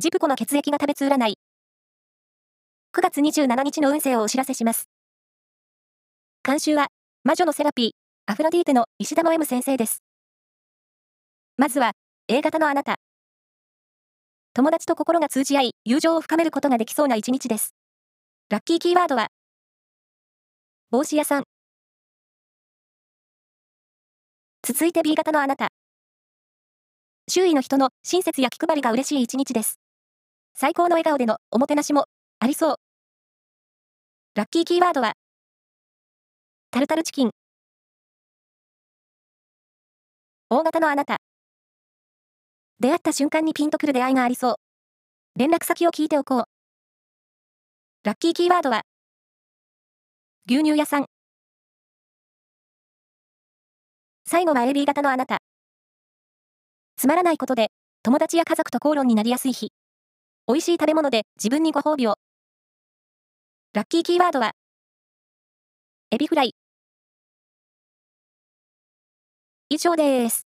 ジプコの血液が食べつ占い。9月27日の運勢をお知らせします。監修は、魔女のセラピー、アフロディーテの石田の M 先生です。まずは、A 型のあなた。友達と心が通じ合い、友情を深めることができそうな一日です。ラッキーキーワードは、帽子屋さん。続いて B 型のあなた。周囲の人の親切や気配りが嬉しい一日です。最高の笑顔でのおもてなしもありそう。ラッキーキーワードは、タルタルチキン。大型のあなた。出会った瞬間にピンとくる出会いがありそう。連絡先を聞いておこう。ラッキーキーワードは、牛乳屋さん。最後は AB 型のあなた。つまらないことで、友達や家族と口論になりやすい日。美味しい食べ物で自分にご褒美を。ラッキーキーワードは、エビフライ。以上です。